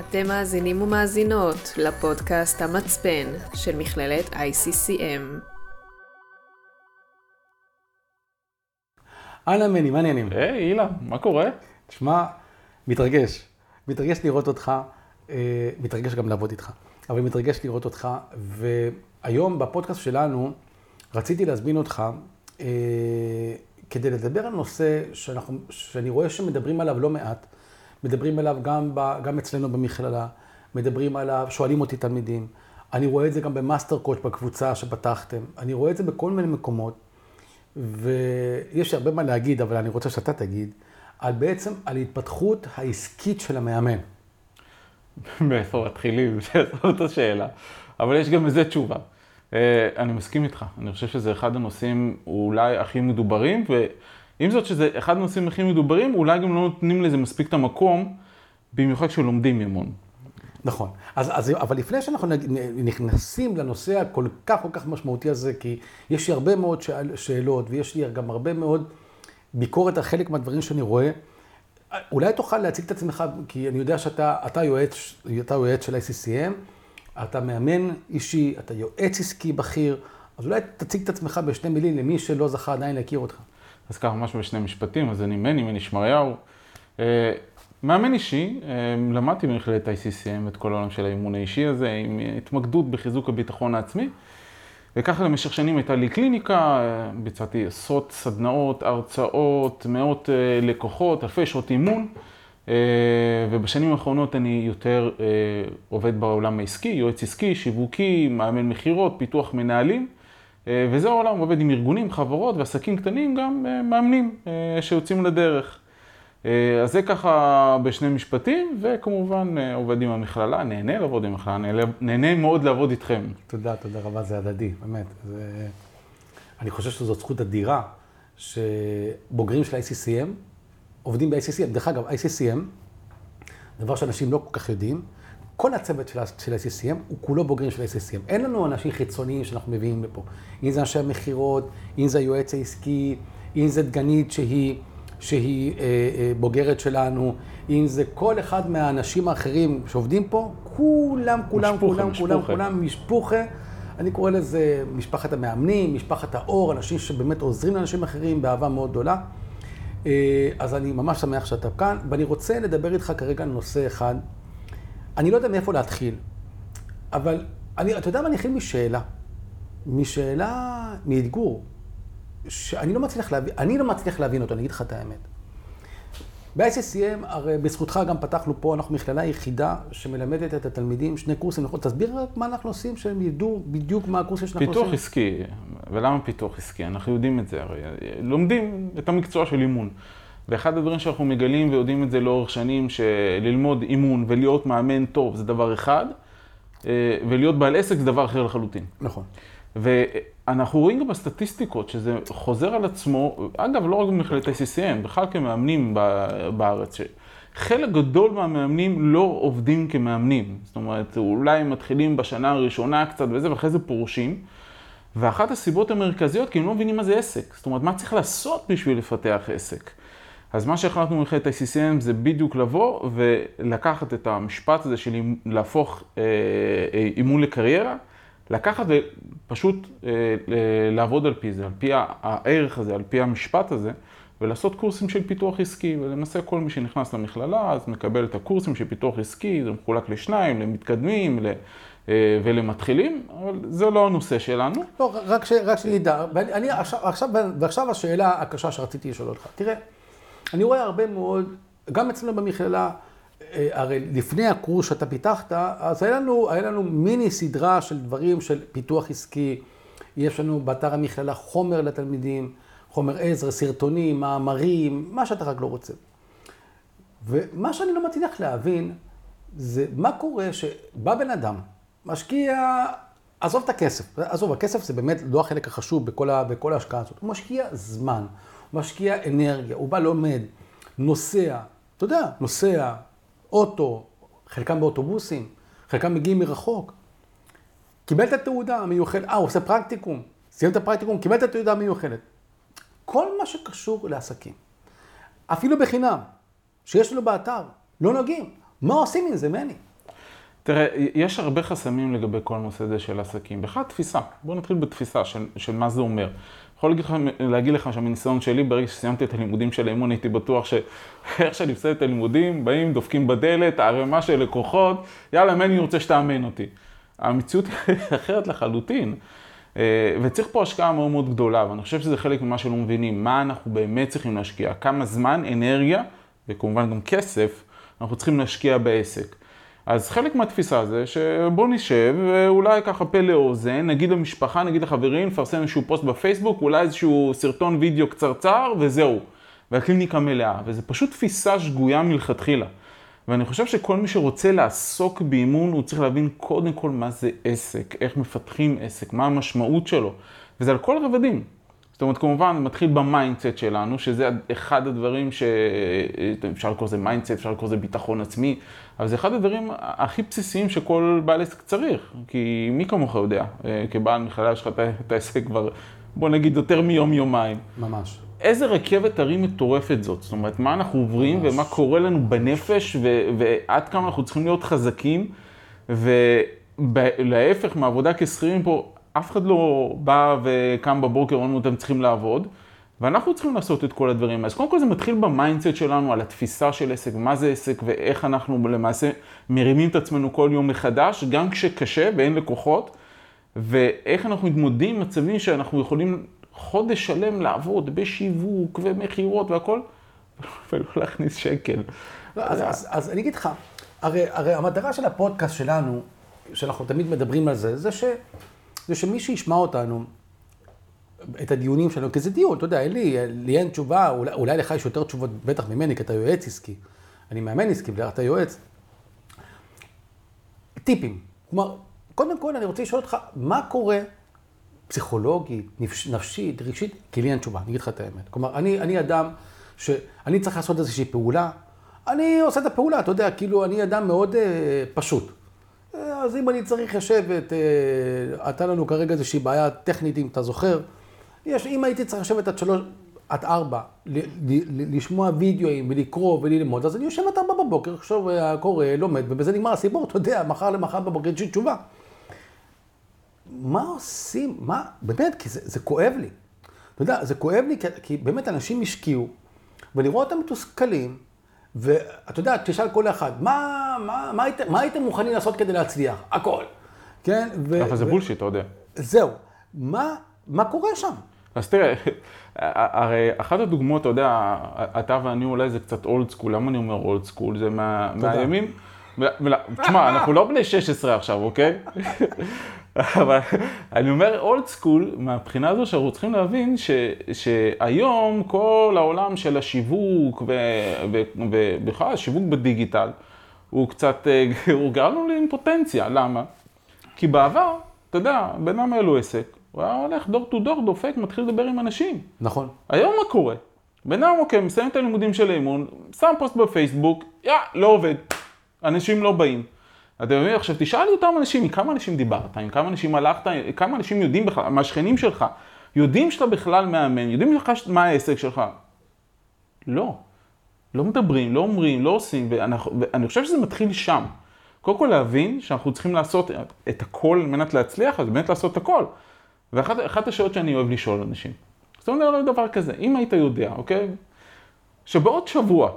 אתם מאזינים ומאזינות לפודקאסט המצפן של מכללת ICCM. אהלן מני, מה העניינים? היי, אילן, מה קורה? תשמע, מתרגש. מתרגש לראות אותך, אה, מתרגש גם לעבוד איתך, אבל מתרגש לראות אותך, והיום בפודקאסט שלנו רציתי להזמין אותך אה, כדי לדבר על נושא שאנחנו, שאני רואה שמדברים עליו לא מעט, מדברים עליו גם, ב, גם אצלנו במכללה, מדברים עליו, שואלים אותי תלמידים, אני רואה את זה גם במאסטר קואץ' בקבוצה שפתחתם, אני רואה את זה בכל מיני מקומות, ויש הרבה מה להגיד, אבל אני רוצה שאתה תגיד, על בעצם, על התפתחות העסקית של המאמן. מאיפה מתחילים? זאת השאלה. אבל יש גם לזה תשובה. אה, אני מסכים איתך, אני חושב שזה אחד הנושאים אולי הכי מדוברים, ועם זאת שזה אחד הנושאים הכי מדוברים, אולי גם לא נותנים לזה מספיק את המקום, במיוחד כשלומדים אימון. נכון. אז, אז, אבל לפני שאנחנו נכנסים לנושא הכל כך כל כך משמעותי הזה, כי יש לי הרבה מאוד שאל, שאלות, ויש לי גם הרבה מאוד ביקורת על חלק מהדברים שאני רואה, אולי תוכל להציג את עצמך, כי אני יודע שאתה אתה יועץ, אתה יועץ של ICCM, אתה מאמן אישי, אתה יועץ עסקי בכיר, אז אולי תציג את עצמך בשני מילים למי שלא זכה עדיין להכיר אותך. אז ככה ממש בשני משפטים, אז אני מני, מני שמריהו. אה, מאמן אישי, אה, למדתי במכללת ICCM את כל העולם של האימון האישי הזה, עם התמקדות בחיזוק הביטחון העצמי. וככה למשך שנים הייתה לי קליניקה, אה, ביצעתי עשרות סדנאות, הרצאות, מאות לקוחות, אלפי שעות אימון. ובשנים האחרונות אני יותר עובד בעולם העסקי, יועץ עסקי, שיווקי, מאמן מכירות, פיתוח מנהלים. וזה העולם, עובד עם ארגונים, חברות ועסקים קטנים, גם מאמנים שיוצאים לדרך. אה, אז זה ככה בשני משפטים, וכמובן אה, עובד עם המכללה, נהנה לעבוד עם המכללה, נהנה מאוד לעבוד איתכם. תודה, תודה רבה, זה הדדי, באמת. זה... אני חושב שזאת זכות אדירה, שבוגרים של ICCM עובדים ב-ICCM. דרך אגב, ICCM, דבר שאנשים לא כל כך יודעים, כל הצוות של, ICCM הוא כולו בוגרים של ICCM. אין לנו אנשים חיצוניים שאנחנו מביאים לפה. אם זה אנשי המכירות, אם זה היועץ העסקי, אם זה דגנית שהיא... שהיא אה, אה, בוגרת שלנו, אם זה כל אחד מהאנשים האחרים שעובדים פה, כולם, כולם, משפוחה, כולם, משפוחה. כולם, כולם, משפוחה. אני קורא לזה משפחת המאמנים, משפחת האור, אנשים שבאמת עוזרים לאנשים אחרים באהבה מאוד גדולה. אה, אז אני ממש שמח שאתה כאן, ואני רוצה לדבר איתך כרגע על נושא אחד. אני לא יודע מאיפה להתחיל, אבל אני, אתה יודע מה, אני אתחיל משאלה. משאלה, מאתגור. שאני לא מצליח להבין, אני לא מצליח להבין אותו, אני אגיד לך את האמת. ב-ICCM, הרי בזכותך גם פתחנו פה, אנחנו מכללה יחידה שמלמדת את התלמידים שני קורסים. נכון? תסביר רק מה אנחנו עושים, שהם ידעו בדיוק מה הקורסים שאנחנו פיתוח עושים. פיתוח עסקי, ולמה פיתוח עסקי? אנחנו יודעים את זה הרי, לומדים את המקצוע של אימון. ואחד הדברים שאנחנו מגלים ויודעים את זה לאורך שנים, שללמוד אימון ולהיות מאמן טוב זה דבר אחד, אה, ולהיות בעל עסק זה דבר אחר לחלוטין. נכון. ואנחנו רואים גם בסטטיסטיקות שזה חוזר על עצמו, אגב, לא רק במכללת ICCM, בכלל כמאמנים בארץ, שחלק גדול מהמאמנים לא עובדים כמאמנים. זאת אומרת, אולי הם מתחילים בשנה הראשונה קצת וזה, ואחרי זה פורשים. ואחת הסיבות המרכזיות, כי הם לא מבינים מה זה עסק. זאת אומרת, מה צריך לעשות בשביל לפתח עסק. אז מה שהחלטנו במכללת ICCM זה בדיוק לבוא ולקחת את המשפט הזה של להפוך אה, אה, אימון לקריירה. לקחת ופשוט אה, לעבוד על פי זה, על פי הערך הזה, על פי המשפט הזה, ולעשות קורסים של פיתוח עסקי, ולמעשה כל מי שנכנס למכללה אז מקבל את הקורסים של פיתוח עסקי, זה מחולק לשניים, למתקדמים ל, אה, ולמתחילים, אבל זה לא הנושא שלנו. לא, רק, ש, רק שנדע, ואני, עכשיו, עכשיו, ועכשיו השאלה הקשה שרציתי לשאול אותך, תראה, אני רואה הרבה מאוד, גם אצלנו במכללה, אה, הרי לפני הקורס שאתה פיתחת, אז היה לנו, היה לנו מיני סדרה של דברים של פיתוח עסקי. יש לנו באתר המכללה חומר לתלמידים, חומר עזר, סרטונים, מאמרים, מה שאתה רק לא רוצה. ומה שאני לא מצליח להבין, זה מה קורה שבא בן אדם, משקיע, עזוב את הכסף, עזוב, הכסף זה באמת לא החלק החשוב בכל, בכל ההשקעה הזאת, הוא משקיע זמן, משקיע אנרגיה, הוא בא לומד, נוסע, אתה יודע, נוסע, אוטו, חלקם באוטובוסים, חלקם מגיעים מרחוק. קיבל את התעודה המיוחדת, אה, הוא עושה פרקטיקום, סיים את הפרקטיקום, קיבל את התעודה המיוחדת. כל מה שקשור לעסקים, אפילו בחינם, שיש לנו באתר, לא נוגעים. מה עושים עם זה, מני? תראה, יש הרבה חסמים לגבי כל הנושא הזה של עסקים. בכלל תפיסה, בואו נתחיל בתפיסה של, של מה זה אומר. יכול להגיד לך, להגיד לך שמניסיון שלי, ברגע שסיימתי את הלימודים של האימון, הייתי בטוח שאיך שאני מסיים את הלימודים, באים, דופקים בדלת, ערימה של לקוחות, יאללה, מני רוצה שתאמן אותי. המציאות היא אחרת לחלוטין. אה, וצריך פה השקעה מאוד מאוד גדולה, ואני חושב שזה חלק ממה שלא מבינים, מה אנחנו באמת צריכים להשקיע, כמה זמן, אנרגיה, וכמובן גם כסף, אנחנו צריכים להשקיע בעסק. אז חלק מהתפיסה זה שבוא נשב, ואולי ככה פה לאוזן, נגיד למשפחה, נגיד לחברים, נפרסם איזשהו פוסט בפייסבוק, אולי איזשהו סרטון וידאו קצרצר, וזהו. והקליניקה מלאה, וזו פשוט תפיסה שגויה מלכתחילה. ואני חושב שכל מי שרוצה לעסוק באימון, הוא צריך להבין קודם כל מה זה עסק, איך מפתחים עסק, מה המשמעות שלו. וזה על כל הרבדים. זאת אומרת, כמובן, מתחיל ב mindset שלנו, שזה אחד הדברים שאפשר לקרוא לזה mindset, אפשר לקרוא לזה ביטחון עצמי, אבל זה אחד הדברים הכי בסיסיים שכל בעל עסק צריך, כי מי כמוך יודע, אה, כבעל מכללה יש לך את העסק כבר, בוא נגיד, יותר מיום-יומיים. ממש. איזה רכבת הרים מטורפת זאת, זאת אומרת, מה אנחנו עוברים ממש. ומה קורה לנו בנפש, ו- ועד כמה אנחנו צריכים להיות חזקים, ולהפך, מעבודה כשכירים פה, אף אחד לא בא וקם בבוקר ואומרים אתם צריכים לעבוד, ואנחנו צריכים לעשות את כל הדברים. אז קודם כל זה מתחיל ב mindset שלנו, על התפיסה של עסק, מה זה עסק ואיך אנחנו למעשה מרימים את עצמנו כל יום מחדש, גם כשקשה ואין לקוחות, ואיך אנחנו מתמודדים עם מצבים שאנחנו יכולים חודש שלם לעבוד בשיווק ומכירות והכל, ולא להכניס שקל. לא, אז, אז, אז אני אגיד לך, הרי, הרי המטרה של הפודקאסט שלנו, שאנחנו תמיד מדברים על זה, זה ש... זה שמי שישמע אותנו, את הדיונים שלנו, כי זה דיון, אתה יודע, לי, לי אין תשובה, אולי, אולי לך יש יותר תשובות בטח ממני, כי אתה יועץ עסקי. אני מאמן עסקי, ואתה יועץ. טיפים. כלומר, קודם כל אני רוצה לשאול אותך, מה קורה פסיכולוגית, נפשית, רגשית, כי לי אין תשובה, אני אגיד לך את האמת. כלומר, אני, אני אדם שאני צריך לעשות איזושהי פעולה, אני עושה את הפעולה, אתה יודע, כאילו, אני אדם מאוד אה, פשוט. אז אם אני צריך לשבת, אה, הייתה לנו כרגע איזושהי בעיה טכנית, אם אתה זוכר, יש, אם הייתי צריך לשבת עד שלוש, עד ארבע, לשמוע וידאוים ולקרוא וללמוד, אז אני יושב עד ארבע בבוקר, עכשיו אה, קורא, לומד, ובזה נגמר הסיפור, אתה יודע, מחר למחר בבוקר יש לי תשובה. מה עושים? מה? באמת, כי זה, זה כואב לי. אתה יודע, זה כואב לי כי, כי באמת אנשים השקיעו, ולראות אותם מתוסכלים, ואתה יודע, תשאל כל אחד, מה, מה, מה, הייתם, מה הייתם מוכנים לעשות כדי להצליח? הכל. כן? ו... אבל זה bullshit, אתה יודע. זהו. מה, מה קורה שם? אז תראה, הרי אחת הדוגמאות, אתה יודע, אתה ואני אולי זה קצת old school, למה אני אומר old school? זה מה, מהימים... תשמע, אנחנו לא בני 16 עכשיו, אוקיי? אבל אני אומר old school, מהבחינה הזו שאנחנו צריכים להבין ש, שהיום כל העולם של השיווק ובכלל השיווק בדיגיטל הוא קצת, הוא גרם לנו לאימפוטנציה, למה? כי בעבר, אתה יודע, בן אדם היה לו עסק, הוא היה הולך door to door, דופק, מתחיל לדבר עם אנשים. נכון. היום מה קורה? בן אדם, אוקיי, מסיים את הלימודים של האימון, שם פוסט בפייסבוק, יא, לא עובד, אנשים לא באים. אתה מבין? עכשיו תשאל אותם אנשים, עם כמה אנשים דיברת, עם כמה אנשים הלכת, כמה אנשים יודעים בכלל, מהשכנים שלך, יודעים שאתה בכלל מאמן, יודעים לך מה העסק שלך. לא. לא מדברים, לא אומרים, לא עושים, ואנחנו, ואני חושב שזה מתחיל שם. קודם כל להבין שאנחנו צריכים לעשות את הכל על מנת להצליח, אז באמת לעשות את הכל. ואחת השאלות שאני אוהב לשאול אנשים, זאת אומרת דבר כזה, אם היית יודע, אוקיי? שבעוד שבוע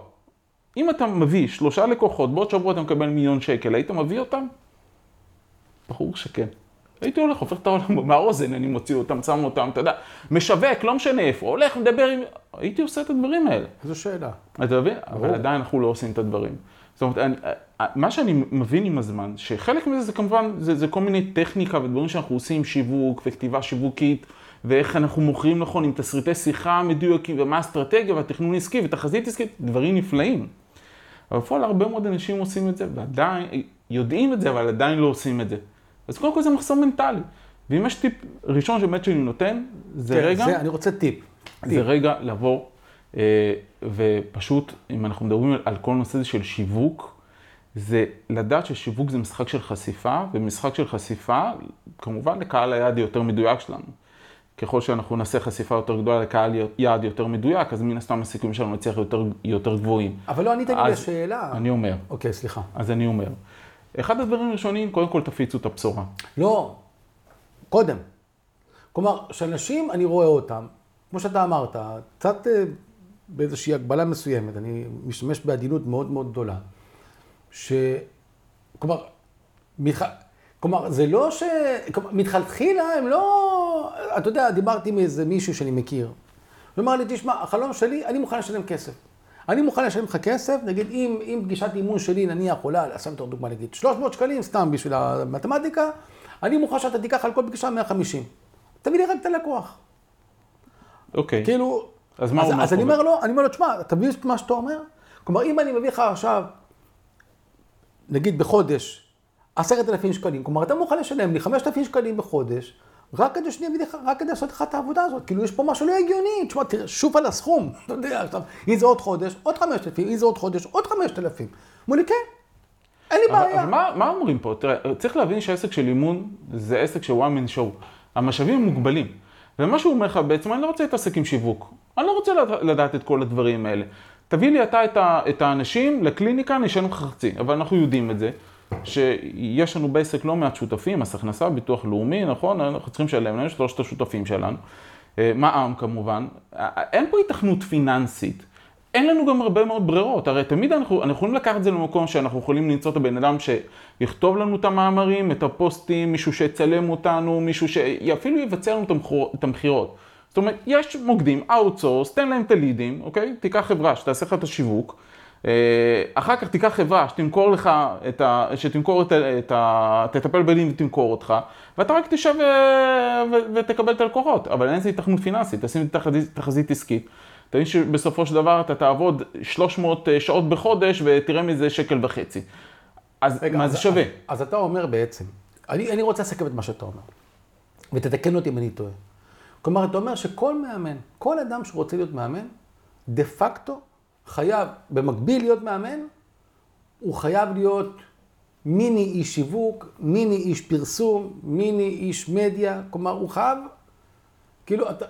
אם אתה מביא שלושה לקוחות, בעוד שבוע אתה מקבל מיליון שקל, היית מביא אותם? ברור שכן. הייתי הולך, הופך את העולם מהאוזן, אני מוציא אותם, שם אותם, אתה יודע, משווק, לא משנה איפה, הולך, מדבר עם... הייתי עושה את הדברים האלה. איזו שאלה. אתה מבין? אבל עדיין אנחנו לא עושים את הדברים. זאת אומרת, אני, מה שאני מבין עם הזמן, שחלק מזה זה כמובן, זה, זה כל מיני טכניקה ודברים שאנחנו עושים, שיווק וכתיבה שיווקית, ואיך אנחנו מוכרים נכון עם תסריטי שיחה מדויקים, ומה האסטרטגיה והתכנון עסקי ותחזית עסקית, דברים נפלאים. אבל בפועל הרבה מאוד אנשים עושים את זה, ועדיין, יודעים את זה, אבל עדיין לא עושים את זה. אז קודם כל זה מחסום מנטלי. ואם יש טיפ ראשון שבאמת שאני נותן, זה כן, רגע... זה, אני רוצה טיפ. זה טיפ. רגע לבוא, אה, ופשוט, אם אנחנו מדברים על כל נושא הזה של שיווק, זה לדעת ששיווק זה משחק של חשיפה, ומשחק של חשיפה, כמובן לקהל היעד יותר מדויק שלנו. ככל שאנחנו נעשה חשיפה יותר גדולה לקהל יעד יותר מדויק, אז מן הסתם הסיכויים שלנו להצליח יותר, יותר גבוהים. אבל לא ענית לי לשאלה. אני אומר. אוקיי, סליחה. אז אני אומר. אחד הדברים הראשונים, קודם כל תפיצו את הבשורה. לא, קודם. כלומר, שאנשים, אני רואה אותם, כמו שאתה אמרת, קצת אה, באיזושהי הגבלה מסוימת, אני משתמש בעדינות מאוד מאוד גדולה, ש... כלומר, מתח... כלומר, זה לא ש... כלומר, מלכתחילה הם לא... אתה יודע, דיברתי עם איזה מישהו שאני מכיר. הוא אמר לי, תשמע, החלום שלי, אני מוכן לשלם כסף. אני מוכן לשלם לך כסף, נגיד, אם, אם פגישת אימון שלי, נניח, עולה, אשים יותר דוגמה, נגיד, 300 שקלים, סתם בשביל המתמטיקה, אני מוכן שאתה תיקח על כל פגישה 150. תביא לי רק את הלקוח. אוקיי. כאילו... אז מה הוא אומר? אז אני אומר לו, אני אומר לו, תשמע, תביא את מה שאתה אומר. כלומר, אם אני מביא לך עכשיו, נגיד בחודש, עשרת אלפים שקלים, כלומר, אתה מוכן לשלם לי חמשת אלפים שקלים בחודש, רק כדי שאני אביא לך, רק כדי לעשות לך את העבודה הזאת. כאילו, יש פה משהו לא הגיוני. תשמע, תראה, שוב על הסכום. אתה יודע, עכשיו, אם זה עוד חודש, עוד חמשת אלפים, אם זה עוד חודש, עוד חמשת אלפים. אמרו לי, כן, אין לי אבל, בעיה. אבל מה, מה אומרים פה? תראה, צריך להבין שהעסק של אימון זה עסק של one man show. המשאבים הם מוגבלים. ומה שהוא אומר לך בעצם, אני לא רוצה להתעסק עם שיווק. אני לא רוצה לדעת, את כל הדברים האלה. תביא לי אתה את, ה, את האנשים לקליניקה, לך חצי. אבל אנחנו יודעים את זה, שיש לנו בעסק לא מעט שותפים, מס הכנסה, ביטוח לאומי, נכון? אנחנו צריכים לשלם להם, שלושת השותפים שלנו. אה, מע"מ כמובן. אה, אין פה התכנות פיננסית. אין לנו גם הרבה מאוד ברירות, הרי תמיד אנחנו, אנחנו יכולים לקחת את זה למקום שאנחנו יכולים למצוא את הבן אדם שיכתוב לנו את המאמרים, את הפוסטים, מישהו שיצלם אותנו, מישהו שאפילו יבצע לנו את המכירות. זאת אומרת, יש מוקדים, outsource, תן להם את הלידים, אוקיי? תיקח חברה שתעשה לך את השיווק, אחר כך תיקח חברה שתמכור לך את ה... שתמכור את ה... את ה תטפל בלידים ותמכור אותך, ואתה רק תשב ו... ו... ותקבל את הלקוחות, אבל אין איזה התכנות פיננסית, תשים את תחזית עסקית. תבין שבסופו של דבר אתה תעבוד 300 אה, שעות בחודש ותראה מזה שקל וחצי. אז רגע, מה אז, זה שווה? אז, אז אתה אומר בעצם, אני, אני רוצה לסכם את מה שאתה אומר, ותתקן אותי אם אני טועה. כלומר, אתה אומר שכל מאמן, כל אדם שרוצה להיות מאמן, דה פקטו חייב, במקביל להיות מאמן, הוא חייב להיות מיני איש שיווק, מיני איש פרסום, מיני איש מדיה, כלומר, הוא חייב, כאילו, אתה,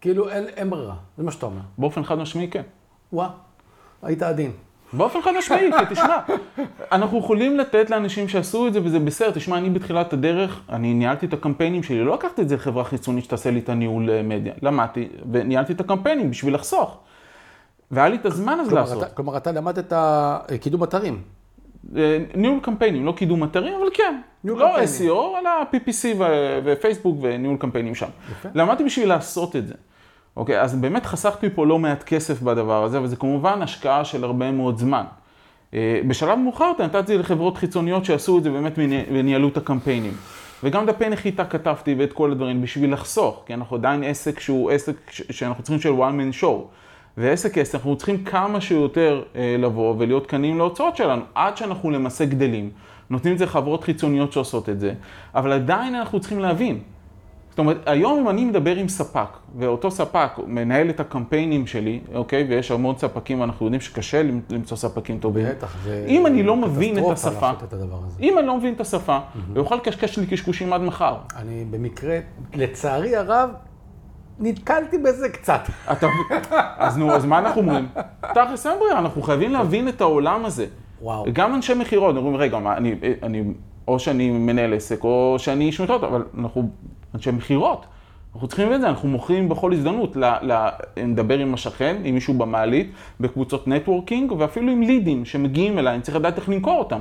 כאילו אין, אין ברירה, זה מה שאתה אומר. באופן חד משמעי כן. וואה, היית עדין. באופן חד משמעי, כי תשמע, אנחנו יכולים לתת לאנשים שעשו את זה וזה בסדר, תשמע, אני בתחילת הדרך, אני ניהלתי את הקמפיינים שלי, לא לקחתי את זה לחברה חיצונית שתעשה לי את הניהול אה, מדיה, למדתי וניהלתי את הקמפיינים בשביל לחסוך. והיה לי את הזמן הזה לעשות. אתה, כלומר, אתה למדת קידום אתרים. אה, ניהול קמפיינים, לא קידום אתרים, אבל כן. לא קמפיינים. SEO, אלא PPC ופייסבוק וניהול קמפיינים שם. יפה. למדתי בשביל לעשות את זה. אוקיי, אז באמת חסכתי פה לא מעט כסף בדבר הזה, וזה כמובן השקעה של הרבה מאוד זמן. אה, בשלב מאוחר יותר נתתי לחברות חיצוניות שעשו את זה באמת וניהלו את הקמפיינים. וגם דפי נחיתה כתבתי ואת כל הדברים בשביל לחסוך, כי אנחנו עדיין עסק שהוא עסק שאנחנו צריכים של one man show. ועסק עסק, אנחנו צריכים כמה שיותר אה, לבוא ולהיות קנים להוצאות שלנו, עד שאנחנו למעשה גדלים. נותנים את זה לחברות חיצוניות שעושות את זה, אבל עדיין אנחנו צריכים להבין, זאת אומרת, היום אם אני מדבר עם ספק, ואותו ספק מנהל את הקמפיינים שלי, אוקיי, ויש המון ספקים, אנחנו יודעים שקשה למצוא ספקים טובים. בטח, זה... אם אני לא מבין את השפה, אם אני לא מבין את השפה, הוא יוכל לקשקש לי קשקושים עד מחר. אני במקרה, לצערי הרב, נתקלתי בזה קצת. אתה, אז נו, אז מה אנחנו אומרים? תכלס אין ברירה, אנחנו חייבים להבין את העולם הזה. וואו. גם אנשי מכירות, אומרים, רגע, מה, אני, אני, או שאני מנהל עסק, או שאני איש מכירות, אבל אנחנו אנשי מכירות. אנחנו צריכים את זה, אנחנו מוכרים בכל הזדמנות, ל, ל, נדבר עם השכן, עם מישהו במעלית, בקבוצות networking, ואפילו עם לידים שמגיעים אליי, אני צריך לדעת איך למכור אותם.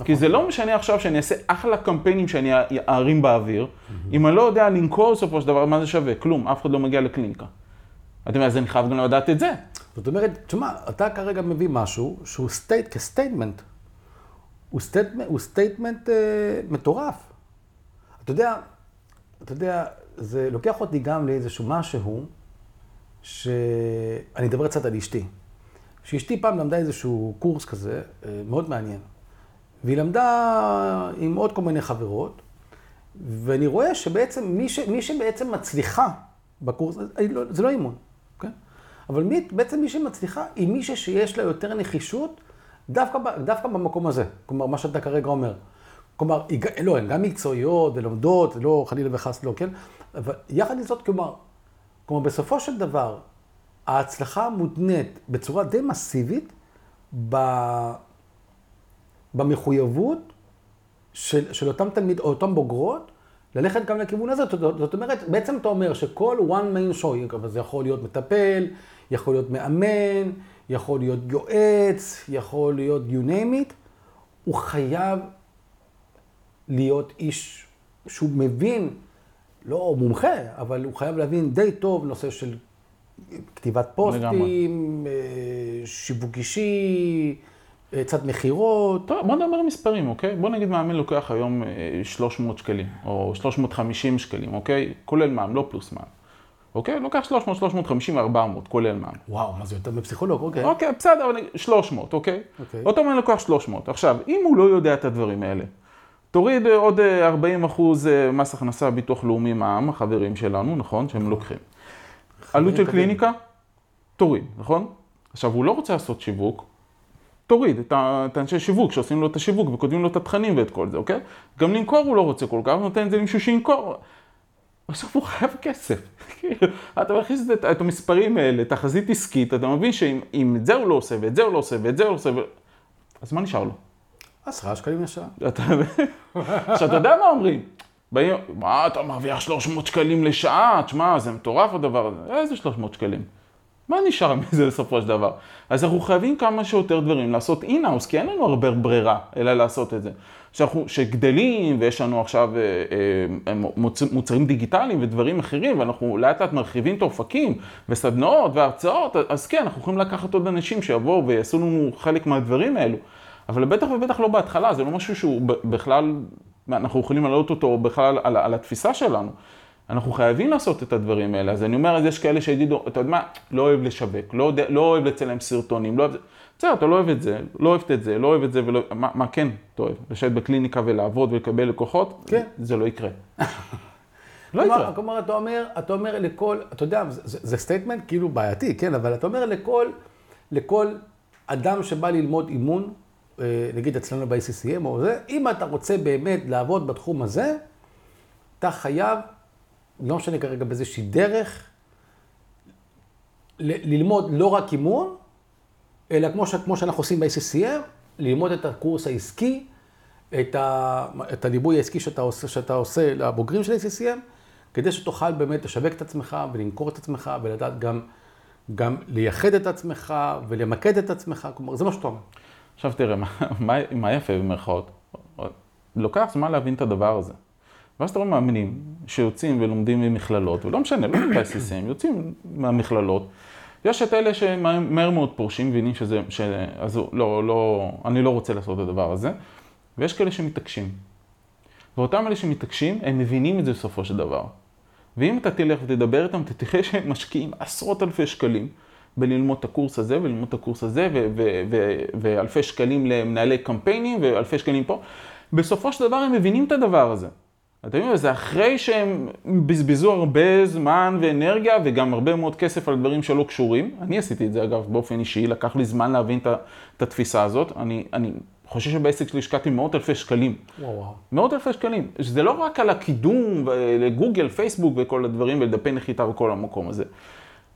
נכון. כי זה לא משנה עכשיו שאני אעשה אחלה קמפיינים שאני ארים באוויר, mm-hmm. אם אני לא יודע למכור בסופו של דבר, מה זה שווה? כלום, אף אחד לא מגיע לקליניקה. אתה יודע, אז אני חייב גם לדעת את זה. זאת אומרת, תשמע, אתה כרגע מביא משהו שהוא state, כ statement. הוא statement, הוא statement uh, מטורף. אתה יודע, אתה יודע, זה לוקח אותי גם לאיזשהו משהו, שאני אדבר קצת על אשתי. שאשתי פעם למדה איזשהו קורס כזה, אה, מאוד מעניין. והיא למדה עם עוד כל מיני חברות, ואני רואה שבעצם מי, ש, מי שבעצם מצליחה בקורס, לא, זה לא אימון, כן? אבל מי, בעצם מי שמצליחה היא מישהי שיש לה יותר נחישות דווקא, דווקא במקום הזה. כלומר, מה שאתה כרגע אומר. כלומר, לא, הן גם מקצועיות ולומדות, לא חלילה וחס לא, כן? אבל יחד עם זאת, כלומר, כלומר, בסופו של דבר, ההצלחה מותנית בצורה די מסיבית. במחויבות של, של אותם תלמיד, או אותם בוגרות, ללכת גם לכיוון הזה. זאת, אומרת, בעצם אתה אומר שכל one man show, זה יכול להיות מטפל, יכול להיות מאמן, יכול להיות יועץ, יכול להיות you name it, הוא חייב להיות איש שהוא מבין, לא מומחה, אבל הוא חייב להבין די טוב נושא של כתיבת פוסטים, אה, שיווק אישי, אה, קצת מכירות. טוב, בוא נדבר מספרים, אוקיי? בוא נגיד מאמן לוקח היום 300 אה, שקלים, או 350 שקלים, אוקיי? כולל מע"מ, לא פלוס מע"מ. אוקיי? לוקח 300, 350, 400, כולל מע"מ. וואו, מה זה יותר מפסיכולוג, אוקיי. אוקיי, בסדר, 300, אוקיי? אוקיי. אותו מאמן לוקח 300. עכשיו, אם הוא לא יודע את הדברים האלה, תוריד עוד 40 אחוז מס הכנסה, ביטוח לאומי, מע"מ, החברים שלנו, נכון? שהם נכון. לוקחים. עלות של קליניקה, תוריד, נכון? עכשיו, הוא לא רוצה לעשות שיווק, תוריד את האנשי שיווק שעושים לו את השיווק וכותבים לו את התכנים ואת כל זה, אוקיי? גם למכור הוא לא רוצה כל כך, הוא נותן את זה למישהו שימכור. בסוף הוא חייב כסף. אתה מכניס את המספרים האלה, תחזית עסקית, אתה מבין שאם את זה הוא לא עושה, ואת זה הוא לא עושה, ואת זה הוא לא עושה, אז מה נשאר לו? עשרה שקלים לשעה. עכשיו, אתה יודע מה אומרים? באים, מה אתה מרוויח 300 שקלים לשעה? תשמע, זה מטורף הדבר הזה. איזה 300 שקלים? מה נשאר מזה בסופו של דבר? אז אנחנו חייבים כמה שיותר דברים לעשות אינאוס, כי אין לנו הרבה ברירה אלא לעשות את זה. שאנחנו, שגדלים ויש לנו עכשיו אה, אה, מוצרים דיגיטליים ודברים אחרים, ואנחנו לאט לאט מרחיבים את האופקים וסדנאות והרצאות, אז כן, אנחנו יכולים לקחת עוד אנשים שיבואו ויעשו לנו חלק מהדברים האלו. אבל בטח ובטח לא בהתחלה, זה לא משהו שהוא בכלל אנחנו יכולים להעלות אותו בכלל על, על התפיסה שלנו. אנחנו חייבים לעשות את הדברים האלה. אז אני אומר, אז יש כאלה שיגידו, אתה יודע מה, לא אוהב לשווק, לא, לא אוהב לצלם סרטונים, לא אוהב... בסדר, אתה לא אוהב את זה, לא אוהבת את זה, לא אוהב את זה, ולא... מה, מה כן אתה אוהב? לשבת בקליניקה ולעבוד ולקבל לקוחות? כן. זה לא יקרה. לא יקרה. כלומר, אתה אומר, אתה אומר לכל, אתה יודע, זה, זה statement כאילו בעייתי, כן, אבל אתה אומר לכל, לכל אדם שבא ללמוד אימון, אה, נגיד אצלנו ב-ICCM או זה, אם אתה רוצה באמת לעבוד בתחום הזה, אתה חייב, לא משנה כרגע באיזושהי דרך, ללמוד לא רק אימון, אלא כמו, ש, כמו שאנחנו עושים ב-ICCM, ללמוד את הקורס העסקי, את, ה, את הליבוי העסקי שאתה עושה, שאתה עושה לבוגרים של ICCM, כדי שתוכל באמת לשווק את עצמך ולמכור את עצמך ולדעת גם, גם לייחד את עצמך ולמקד את עצמך, כלומר, זה מה שאתה אומר. עכשיו תראה, מה, מה, מה יפה במרכאות? לוקח זמן להבין את הדבר הזה. ואז אתה רואה מאמנים שיוצאים ולומדים ממכללות, ולא משנה, לא ב-ICCM, יוצאים מהמכללות. יש את אלה שמהר מאוד פורשים, מבינים שזה, ש... אז לא, לא, אני לא רוצה לעשות את הדבר הזה, ויש כאלה שמתעקשים. ואותם אלה שמתעקשים, הם מבינים את זה בסופו של דבר. ואם אתה תלך ותדבר איתם, אתה תראה שהם משקיעים עשרות אלפי שקלים. בללמוד את הקורס הזה וללמוד את הקורס הזה, ואלפי שקלים למנהלי קמפיינים ואלפי שקלים פה. בסופו של דבר הם מבינים את הדבר הזה. אתם יודעים, זה אחרי שהם בזבזו הרבה זמן ואנרגיה וגם הרבה מאוד כסף על דברים שלא קשורים. אני עשיתי את זה אגב באופן אישי, לקח לי זמן להבין את, התפיסה הזאת. אני, אני חושב שבעסק שלי השקעתי מאות אלפי שקלים. וואו וואו. מאות אלפי שקלים. זה לא רק על הקידום לגוגל, פייסבוק וכל הדברים ולדפי נחיתה וכל המקום הזה.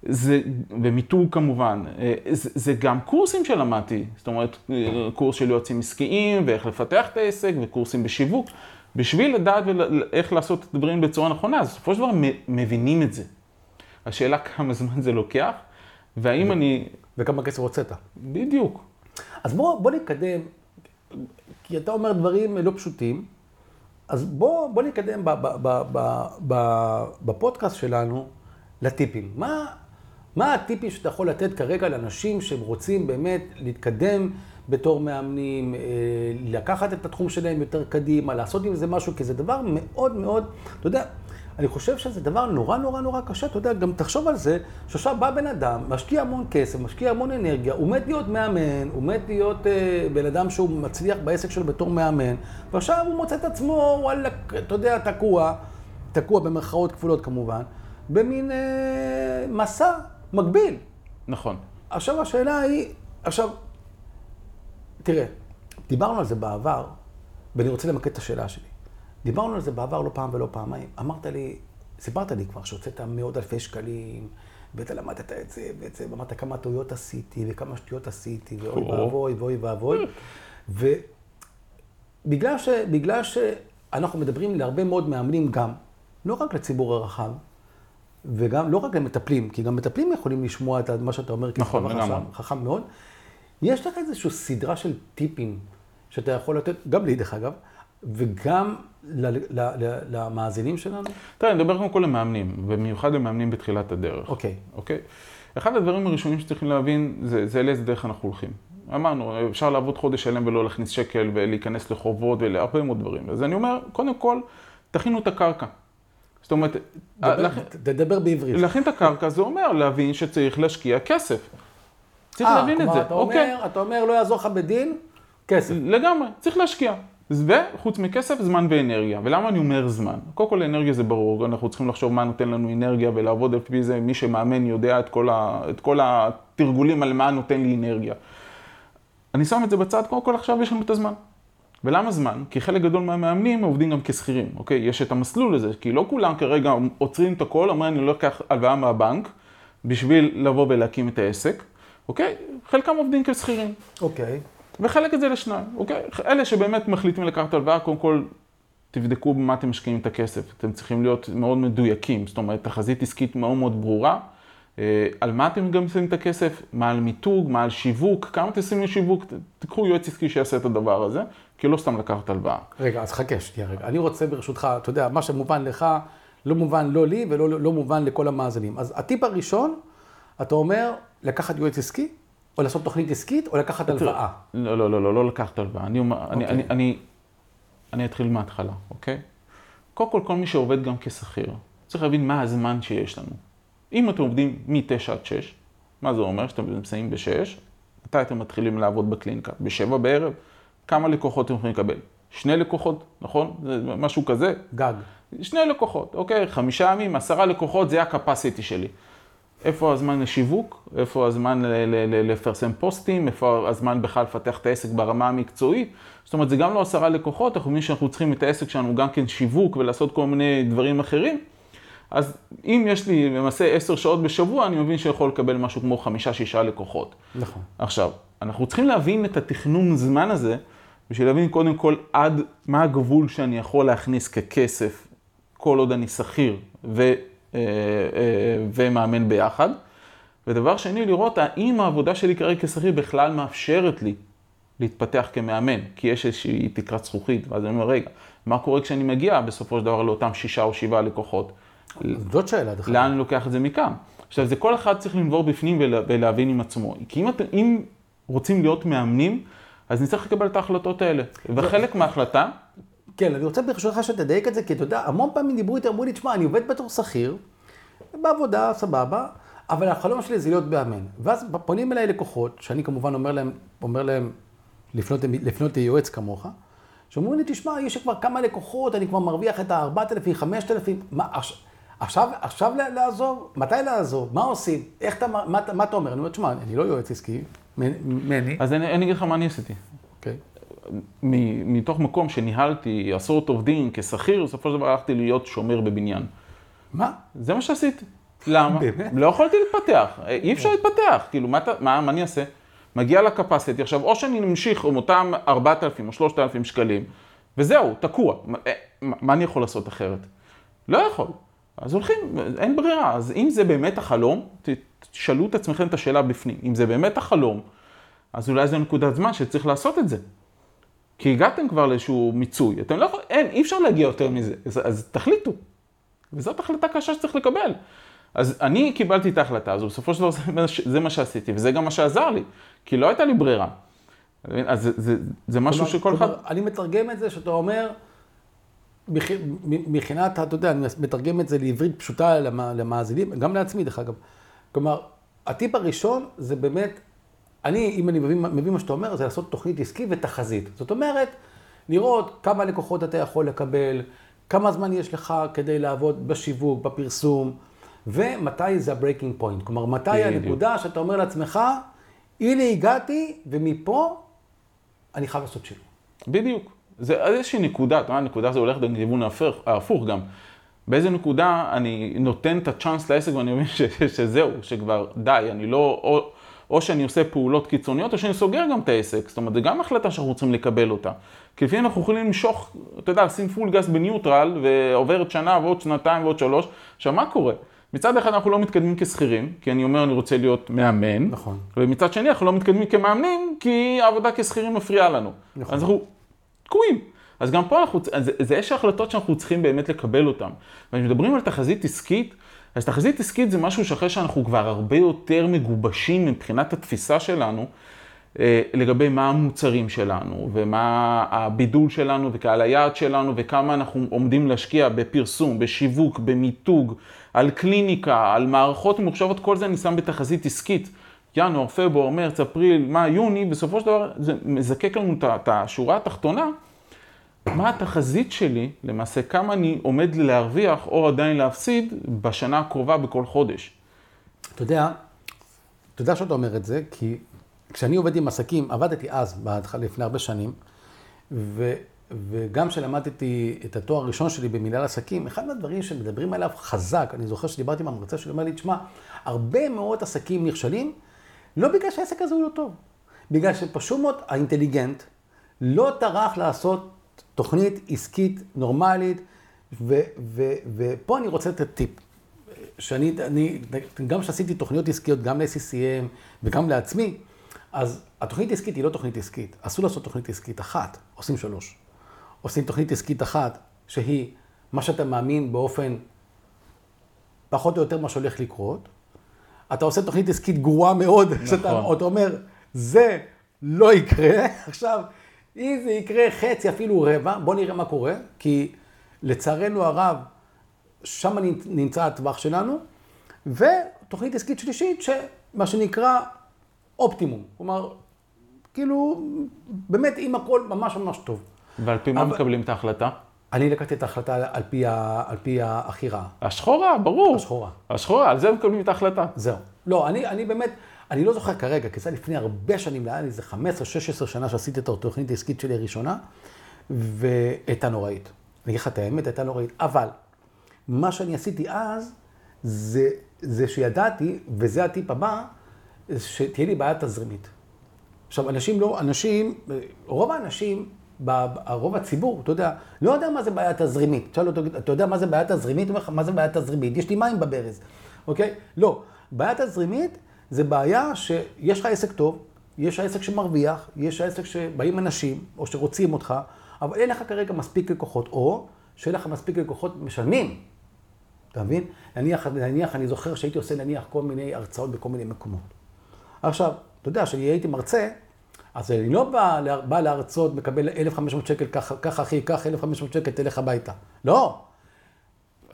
זה, ומיתוג כמובן, אה, זה, זה גם קורסים שלמדתי, זאת אומרת, אה, קורס של יועצים עסקיים ואיך לפתח את העסק וקורסים בשיווק, בשביל לדעת איך לעשות את הדברים בצורה נכונה, אז בסופו של דבר מבינים את זה. השאלה כמה זמן זה לוקח, והאם ו- אני... וכמה כסף הוצאת. בדיוק. אז בוא, בוא נתקדם, כי אתה אומר דברים לא פשוטים, אז בוא, בוא נתקדם בפודקאסט שלנו לטיפים. מה, מה הטיפים שאתה יכול לתת כרגע לאנשים שהם רוצים באמת להתקדם בתור מאמנים, אה, לקחת את התחום שלהם יותר קדימה, לעשות עם זה משהו, כי זה דבר מאוד מאוד, אתה יודע, אני חושב שזה דבר נורא נורא נורא קשה, אתה יודע, גם תחשוב על זה, שעכשיו בא בן אדם, משקיע המון כסף, משקיע המון אנרגיה, הוא מת להיות מאמן, הוא מת להיות אה, בן אדם שהוא מצליח בעסק שלו בתור מאמן, ועכשיו הוא מוצא את עצמו, וואלה, אתה יודע, תקוע, תקוע במרכאות כפולות כמובן, במין אה, מסע מקביל. נכון. עכשיו השאלה היא, עכשיו, תראה, דיברנו על זה בעבר, ואני רוצה למקד את השאלה שלי. דיברנו על זה בעבר לא פעם ולא פעמיים. אמרת לי, סיפרת לי כבר שהוצאת מאות אלפי שקלים, ואתה למדת את זה, ואת זה, ואמרת כמה טעויות עשיתי, וכמה שטויות עשיתי, ואוי ואבוי, ואוי ואבוי. בגלל, ש, בגלל שאנחנו מדברים להרבה מאוד מאמנים גם, לא רק לציבור הרחב, וגם, לא רק למטפלים, כי גם מטפלים יכולים לשמוע את מה שאתה אומר, נכון, כי זה לגמרי. חכם, חכם מאוד. יש לך איזושהי סדרה של טיפים שאתה יכול לתת, גם לי דרך אגב, וגם ל, ל, ל, למאזינים שלנו? תראה, אני מדבר קודם כל למאמנים, במיוחד למאמנים בתחילת הדרך. אוקיי. אוקיי? אחד הדברים הראשונים שצריכים להבין זה, זה לאיזה דרך אנחנו הולכים. אמרנו, אפשר לעבוד חודש שלם ולא להכניס שקל ולהיכנס לחובות ולהרבה מאוד דברים. אז אני אומר, קודם כל, תכינו את הקרקע. זאת אומרת, דבר, להכין- תדבר בעברית. להכין את הקרקע זה אומר להבין שצריך להשקיע כסף. צריך אה, להבין את זה, אתה אוקיי? אומר, אתה אומר, לא יעזור לך בדין, כסף. לגמרי, צריך להשקיע. וחוץ מכסף, זמן ואנרגיה. ולמה אני אומר זמן? קודם כל אנרגיה זה ברור, אנחנו צריכים לחשוב מה נותן לנו אנרגיה ולעבוד על פי זה. מי שמאמן יודע את כל, ה, את כל התרגולים על מה נותן לי אנרגיה. אני שם את זה בצד, קודם כל עכשיו יש לנו את הזמן. ולמה זמן? כי חלק גדול מהמאמנים עובדים גם כשכירים, אוקיי? יש את המסלול הזה, כי לא כולם כרגע עוצרים את הכל, אומרים אני לוקח הלוואה מהבנק בשביל לבוא ולהקים את העסק, אוקיי? חלקם עובדים כשכירים. אוקיי. וחלק את זה לשניים, אוקיי? אלה שבאמת מחליטים לקחת הלוואה, קודם כל תבדקו במה אתם משקיעים את הכסף. אתם צריכים להיות מאוד מדויקים, זאת אומרת, תחזית עסקית מאוד מאוד ברורה. אה, על מה אתם גם שמים את הכסף, מה על מיתוג, מה על שיווק, כמה אתם שמים לשיווק, ת- תיקחו יועץ עסקי שיעשה את הדבר הזה, כי לא סתם לקחת הלוואה. רגע, אז חכה שנייה רגע. אני רוצה ברשותך, אתה יודע, מה שמובן לך, לא מובן לא לי ולא לא, לא מובן לכל המאזינים. אז הטיפ הראשון, אתה אומר, לקחת יועץ עסקי, או לעשות תוכנית עסקית, או לקחת הלוואה. לא, לא, לא, לא, לא לקחת הלוואה. אני, אומר- אני, אוקיי. אני, אני, אני אתחיל מההתחלה, אוקיי? קודם כל, כל מי שעובד גם כשכיר, צריך להבין מה הזמן שיש לנו. אם אתם עובדים מ-9 עד 6, מה זה אומר? שאתם מסיימים ב-6, מתי אתם מתחילים לעבוד בקליניקה? ב-7 בערב? כמה לקוחות אתם יכולים לקבל? שני לקוחות, נכון? זה משהו כזה. גג. שני לקוחות, אוקיי? חמישה ימים, עשרה לקוחות, זה ה-capacity שלי. איפה הזמן לשיווק? איפה הזמן לפרסם פוסטים? איפה הזמן בכלל לפתח את העסק ברמה המקצועית? זאת אומרת, זה גם לא עשרה לקוחות, אנחנו מבינים שאנחנו צריכים את העסק שלנו גם כן שיווק ולעשות כל מיני דברים אחרים. אז אם יש לי למעשה עשר שעות בשבוע, אני מבין שיכול לקבל משהו כמו חמישה-שישה לקוחות. נכון. עכשיו, אנחנו צריכים להבין את התכנון זמן הזה, בשביל להבין קודם כל עד מה הגבול שאני יכול להכניס ככסף, כל עוד אני שכיר ו, ומאמן ביחד. ודבר שני, לראות האם העבודה שלי כרגע כשכיר בכלל מאפשרת לי להתפתח כמאמן, כי יש איזושהי תקרת זכוכית, ואז אני אומר, רגע, מה קורה כשאני מגיע בסופו של דבר לאותם שישה או שבעה לקוחות? זאת שאלה דרך אגב. לאן אני לוקח את זה מכאן. עכשיו, זה כל אחד צריך לנבור בפנים ולה, ולהבין עם עצמו. כי אם, את, אם רוצים להיות מאמנים, אז נצטרך לקבל את ההחלטות האלה. וחלק מההחלטה, כן, אני רוצה ברשותך שתדייק את זה, כי אתה יודע, המון פעמים דיברו איתי, אמרו לי, תשמע, אני עובד בתור שכיר, בעבודה, סבבה, אבל החלום שלי זה להיות מאמן. ואז פונים אליי לקוחות, שאני כמובן אומר להם, אומר להם לפנות, לפנות ליועץ כמוך, שאומרים לי, תשמע, יש כבר כמה לקוחות, אני כבר מרוויח את ה-4,000, 5,000, מה, עכש- עכשיו, עכשיו לעזוב? מתי לעזוב? מה עושים? איך אתה, מה, מה אתה אומר? אני אומר, תשמע, אני לא יועץ עסקי, מני, אז אני, אני אגיד לך מה אני עשיתי. אוקיי. מ- מתוך מקום שניהלתי עשרות עובדים כשכיר, בסופו של דבר הלכתי להיות שומר בבניין. מה? זה מה שעשיתי. למה? באמת? לא יכולתי להתפתח, אי אפשר להתפתח, כאילו, מה, מה, מה אני אעשה? מגיע לקפסיטי, עכשיו, או שאני ממשיך עם אותם 4,000 או 3,000 שקלים, וזהו, תקוע. מה, אה, מה אני יכול לעשות אחרת? לא יכול. אז הולכים, אין ברירה. אז אם זה באמת החלום, תשאלו את עצמכם את השאלה בפנים. אם זה באמת החלום, אז אולי זו נקודת זמן שצריך לעשות את זה. כי הגעתם כבר לאיזשהו מיצוי. אתם לא יכולים, אין, אי אפשר להגיע יותר מזה. אז, אז תחליטו. וזאת החלטה קשה שצריך לקבל. אז אני קיבלתי את ההחלטה הזו, בסופו של דבר זה זה מה שעשיתי, וזה גם מה שעזר לי, כי לא הייתה לי ברירה. אז זה, זה, זה משהו כלומר- שכל אחד... אני מתרגם את זה שאתה אומר, מבח- מבחינת, אתה יודע, אני מתרגם את זה לעברית פשוטה למ- למאזינים, גם לעצמי דרך אגב. כלומר, הטיפ הראשון זה באמת, אני, אם אני מבין, מבין מה שאתה אומר, זה לעשות תוכנית עסקית ותחזית. זאת אומרת, לראות כמה לקוחות אתה יכול לקבל, כמה זמן יש לך כדי לעבוד בשיווק, בפרסום, ומתי זה ה-breaking point. כלומר, מתי בדיוק. הנקודה שאתה אומר לעצמך, הנה הגעתי, ומפה אני חייב לעשות שינוי. בדיוק. זה איזושהי נקודה, אתה יודע, הנקודה הזו הולכת לכיוון ההפוך, ההפוך גם. באיזה נקודה אני נותן את הצ'אנס לעסק ואני מבין ש, שזהו, שכבר די, אני לא, או, שאני עושה פעולות קיצוניות, או שאני סוגר גם את העסק. זאת אומרת, זו גם החלטה שאנחנו צריכים לקבל אותה. כי לפעמים אנחנו יכולים למשוך, אתה יודע, לשים פול גז בניוטרל, ועוברת שנה ועוד שנתיים ועוד שלוש. עכשיו, מה קורה? מצד אחד אנחנו לא מתקדמים כשכירים, כי אני אומר אני רוצה להיות מאמן. נכון. ומצד שני אנחנו לא מתקדמים כמאמנים, כי העבודה כשכירים מפריעה לנו. נכון. אז אנחנו תקועים. אז גם פה אנחנו, אז זה יש החלטות שאנחנו צריכים באמת לקבל אותן. ומדברים על תחזית עסקית, אז תחזית עסקית זה משהו שאחרי שאנחנו כבר הרבה יותר מגובשים מבחינת התפיסה שלנו, אה, לגבי מה המוצרים שלנו, ומה הבידול שלנו, וקהל היעד שלנו, וכמה אנחנו עומדים להשקיע בפרסום, בשיווק, במיתוג, על קליניקה, על מערכות ממוחשבות, כל זה אני שם בתחזית עסקית. ינואר, פברואר, מרץ, אפריל, מאי, יוני, בסופו של דבר זה מזקק לנו את השורה התחתונה. מה התחזית שלי, למעשה כמה אני עומד להרוויח או עדיין להפסיד בשנה הקרובה בכל חודש. אתה יודע, אתה יודע שאתה אומר את זה, כי כשאני עובד עם עסקים, עבדתי אז, בהתחלה, לפני הרבה שנים, ו, וגם כשלמדתי את התואר הראשון שלי במנהל עסקים, אחד מהדברים שמדברים עליו חזק, אני זוכר שדיברתי עם המרצה שלי, אומר לי, תשמע, הרבה מאוד עסקים נכשלים, לא בגלל שהעסק הזה הוא לא טוב, בגלל שפשוט מאוד האינטליגנט לא טרח לעשות תוכנית עסקית נורמלית, ו, ו, ופה אני רוצה לתת טיפ. שאני, אני, גם כשעשיתי תוכניות עסקיות, גם ל-SCCM וגם לעצמי, אז התוכנית העסקית היא לא תוכנית עסקית. אסור לעשות תוכנית עסקית אחת, עושים שלוש. עושים תוכנית עסקית אחת, שהיא מה שאתה מאמין באופן פחות או יותר מה שהולך לקרות. אתה עושה תוכנית עסקית גרועה מאוד, נכון. שאתה אומר, זה לא יקרה. עכשיו, אם זה יקרה חצי, אפילו רבע, בואו נראה מה קורה, כי לצערנו הרב, שם נמצא הטווח שלנו, ותוכנית עסקית שלישית, שמה שנקרא אופטימום. כלומר, כאילו, באמת, אם הכל ממש ממש טוב. ועל פי מה אבל... מקבלים את ההחלטה? אני לקחתי את ההחלטה על פי, ה... על פי הכי רעה. השחורה, ברור. השחורה. השחורה, על זה מקבלים את ההחלטה. זהו. לא, אני, אני באמת, אני לא זוכר כרגע, כי זה לפני הרבה שנים, היה לי איזה 15-16 שנה שעשיתי את התוכנית העסקית שלי הראשונה, והייתה נוראית. אני אגיד לך את האמת, הייתה נוראית. אבל, מה שאני עשיתי אז, זה, זה שידעתי, וזה הטיפ הבא, שתהיה לי בעיה תזרימית. עכשיו, אנשים לא, אנשים, רוב האנשים, רוב הציבור, אתה יודע, לא יודע מה זה בעיה תזרימית. תשאל אותו, אתה יודע מה זה בעיה תזרימית? הוא אומר לך, מה זה בעיה תזרימית? יש לי מים בברז, אוקיי? לא. בעיה תזרימית זה בעיה שיש לך עסק טוב, יש עסק שמרוויח, יש עסק שבאים אנשים, או שרוצים אותך, אבל אין לך כרגע מספיק לקוחות, או שאין לך מספיק לקוחות משלמים. אתה מבין? נניח, נניח, אני זוכר שהייתי עושה נניח כל מיני הרצאות בכל מיני מקומות. עכשיו, אתה יודע, כשאני הייתי מרצה, אז אני לא בא, בא להרצות, מקבל 1,500 שקל, ככה, ככה אחי, קח 1,500 שקל, תלך הביתה. לא.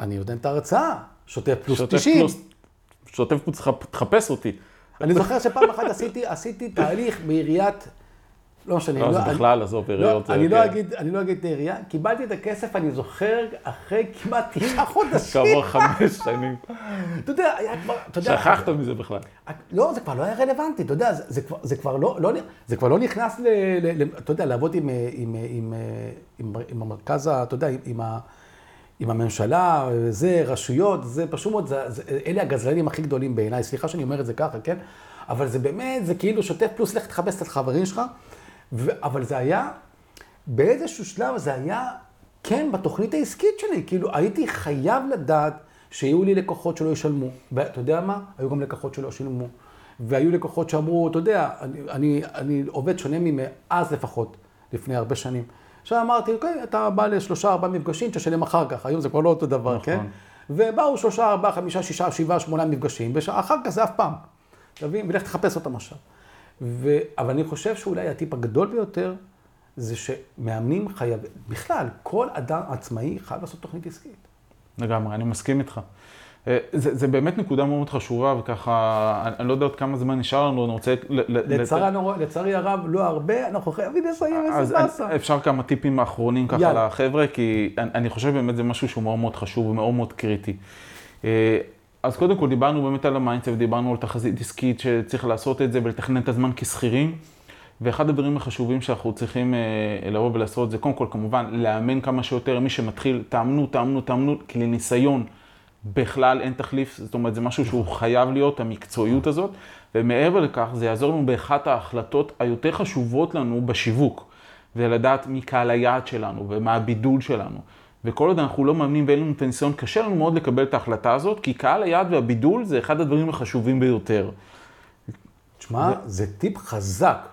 אני נותן את ההרצאה, שוטף פלוס שוטף 90. פלוס, שוטף פלוס, תחפש אותי. אני זוכר שפעם אחת עשיתי, עשיתי תהליך בעיריית לא משנה. לא, זה בכלל, עזוב, עיריות. לא, אני לא אגיד, אני לא אגיד את העירייה, קיבלתי את הכסף, אני זוכר, אחרי כמעט תשעה חודשים. כעבור חמש שנים. אתה יודע, היה כבר, אתה יודע... שכחת מזה בכלל. לא, זה כבר לא היה רלוונטי, אתה יודע, זה כבר לא, לא, זה כבר לא נכנס ל... אתה יודע, לעבוד עם המרכז, אתה יודע, עם ה... עם הממשלה, זה, רשויות, זה פשוט מאוד, אלה הגזלנים הכי גדולים בעיניי, סליחה שאני אומר את זה ככה, כן? אבל זה באמת, זה כאילו שוטף פלוס לך תחפש את החברים שלך, ו... אבל זה היה, באיזשהו שלב זה היה כן בתוכנית העסקית שלי, כאילו הייתי חייב לדעת שיהיו לי לקוחות שלא ישלמו. ואתה יודע מה? היו גם לקוחות שלא שילמו. והיו לקוחות שאמרו, אתה יודע, אני, אני, אני עובד שונה מאז לפחות, לפני הרבה שנים. עכשיו אמרתי, אוקיי, אתה בא לשלושה, ארבעה מפגשים, תשלם אחר כך, היום זה כבר לא אותו דבר, נכון. כן? ובאו שלושה, ארבעה, חמישה, שישה, שבעה, שמונה מפגשים, ואחר כך זה אף פעם. אתה מבין? ולך תחפש אותם עכשיו. ו... אבל אני חושב שאולי הטיפ הגדול ביותר זה שמאמנים חייבים, בכלל, כל אדם עצמאי חייב לעשות תוכנית עסקית. לגמרי, אני מסכים איתך. אה, זה, זה באמת נקודה מאוד חשובה, וככה, אני, אני לא יודע עוד כמה זמן נשאר לנו, אני רוצה... לצערי, לת... לצערי הרב, לא הרבה, אנחנו חייבים לסיים איזה באסה. אפשר כמה טיפים אחרונים ככה יאללה. לחבר'ה, כי אני, אני חושב באמת זה משהו שהוא מאוד מאוד חשוב ומאוד מאוד קריטי. אה, אז קודם כל דיברנו באמת על ה mindset ודיברנו על תחזית עסקית שצריך לעשות את זה ולתכנן את הזמן כשכירים. ואחד הדברים החשובים שאנחנו צריכים אה, לבוא ולעשות זה קודם כל כמובן לאמן כמה שיותר, מי שמתחיל, תאמנו, תאמנו, תאמנו, כי לניסיון בכלל אין תחליף, זאת אומרת, זה משהו שהוא חייב להיות, המקצועיות הזאת, ומעבר לכך, זה יעזור לנו באחת ההחלטות היותר חשובות לנו בשיווק, ולדעת מי קהל היעד שלנו ומה הבידול שלנו. וכל עוד אנחנו לא מאמנים ואין לנו את הניסיון, קשה לנו מאוד לקבל את ההחלטה הזאת, כי קהל היעד והבידול זה אחד הדברים החשובים ביותר. תשמע, זה טיפ חזק.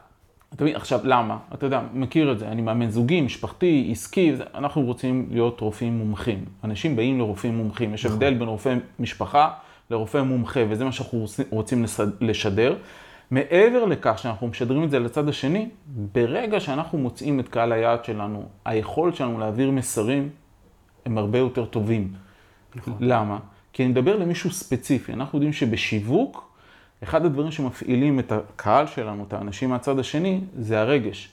אתה מבין, עכשיו, למה? אתה יודע, מכיר את זה, אני מאמן זוגי, משפחתי, עסקי, אנחנו רוצים להיות רופאים מומחים. אנשים באים לרופאים מומחים, יש הבדל בין רופא משפחה לרופא מומחה, וזה מה שאנחנו רוצים- לשדר. מעבר לכך שאנחנו משדרים את זה לצד השני, ברגע שאנחנו מוצאים את קהל היעד שלנו, היכולת שלנו להעביר מסרים הם הרבה יותר טובים. למה? כי אני מדבר למישהו ספציפי. אנחנו יודעים שבשיווק, אחד הדברים שמפעילים את הקהל שלנו, את האנשים מהצד השני, זה הרגש.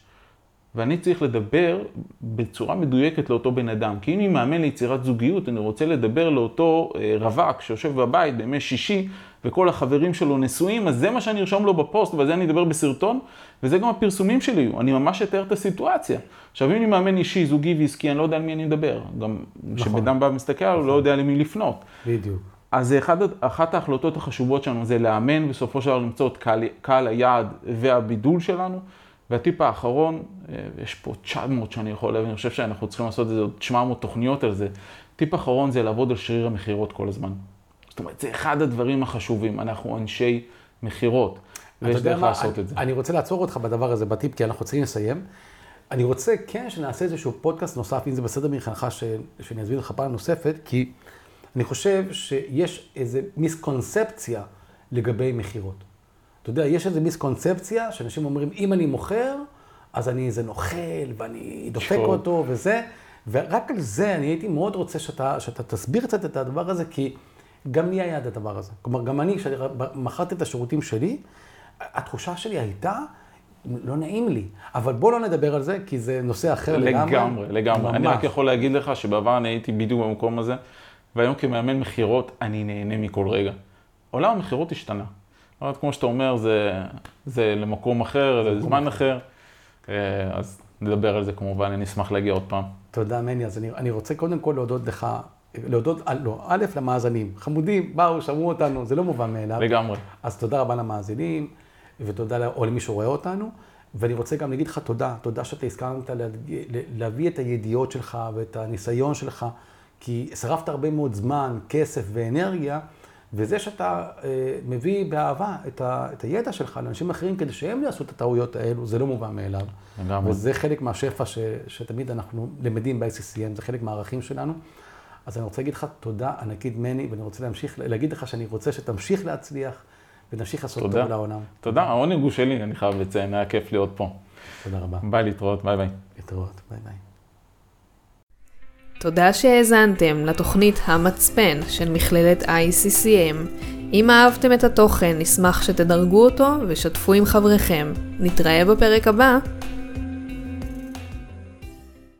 ואני צריך לדבר בצורה מדויקת לאותו בן אדם. כי אם אני מאמן ליצירת זוגיות, אני רוצה לדבר לאותו אה, רווק שיושב בבית בימי שישי, וכל החברים שלו נשואים, אז זה מה שאני ארשום לו בפוסט, ועל זה אני אדבר בסרטון, וזה גם הפרסומים שלי יהיו. אני ממש אתאר את הסיטואציה. עכשיו, אם אני מאמן אישי, זוגי ועסקי, אני לא יודע על מי אני מדבר. גם כשבן אדם בא ומסתכל, הוא לא יודע למי לפנות. בדיוק. אז זה אחד, אחת ההחלטות החשובות שלנו, זה לאמן בסופו של דבר למצוא את קהל, קהל היעד והבידול שלנו. והטיפ האחרון, אה, יש פה 900 שאני יכול להבין, אני חושב שאנחנו צריכים לעשות איזה עוד 700 תוכניות על זה. טיפ אחרון זה לעבוד על שריר המכירות כל הזמן. זאת אומרת, זה אחד הדברים החשובים, אנחנו אנשי מכירות, ויש דרך מה, לעשות אני, את זה. אני רוצה לעצור אותך בדבר הזה בטיפ, כי אנחנו צריכים לסיים. אני רוצה כן שנעשה איזשהו פודקאסט נוסף, אם זה בסדר מבחינתך, שאני אזמין אותך פעם נוספת, כי אני חושב שיש איזו מיסקונספציה לגבי מכירות. אתה יודע, יש איזו מיסקונספציה שאנשים אומרים, אם אני מוכר, אז אני איזה נוכל, ואני דופק שוב. אותו וזה, ורק על זה אני הייתי מאוד רוצה שאתה, שאתה תסביר קצת את הדבר הזה, כי גם לי היה את הדבר הזה. כלומר, גם אני, כשמכרתי את השירותים שלי, התחושה שלי הייתה, לא נעים לי. אבל בוא לא נדבר על זה, כי זה נושא אחר לגמרי. לגמרי, לגמרי. אני רק ממש. יכול להגיד לך שבעבר אני הייתי בדיוק במקום הזה, והיום כמאמן מכירות, אני נהנה מכל רגע. עולם המכירות השתנה. אומרת, כמו שאתה אומר, זה, זה למקום אחר, לזמן אחר. אה, אז נדבר על זה כמובן, אני אשמח להגיע עוד פעם. תודה, מני. אז אני, אני רוצה קודם כל להודות לך, להודות, לא, א', למאזינים. חמודים, באו, שמעו אותנו, זה לא מובן מאליו. לגמרי. אז תודה רבה למאזינים, ותודה, או למי שרואה אותנו. ואני רוצה גם להגיד לך תודה, תודה שאתה הסכמת להביא את הידיעות שלך ואת הניסיון שלך, כי שרפת הרבה מאוד זמן, כסף ואנרגיה, וזה שאתה אה, מביא באהבה את, ה, את הידע שלך לאנשים אחרים כדי שהם יעשו את הטעויות האלו, זה לא מובן מאליו. לגמרי. וזה חלק מהשפע ש, שתמיד אנחנו למדים ב-ICCM, זה חלק מהערכים שלנו. אז אני רוצה להגיד לך תודה ענקית מני, ואני רוצה להמשיך, להגיד לך שאני רוצה שתמשיך להצליח ונמשיך לעשות תודה. טוב לעולם. תודה, העונג הוא שלי, אני חייב לציין, היה כיף להיות פה. תודה רבה. ביי להתראות, ביי ביי. להתראות, ביי ביי. תודה שהאזנתם לתוכנית המצפן של מכללת ICCM. אם אהבתם את התוכן, נשמח שתדרגו אותו ושתפו עם חבריכם. נתראה בפרק הבא.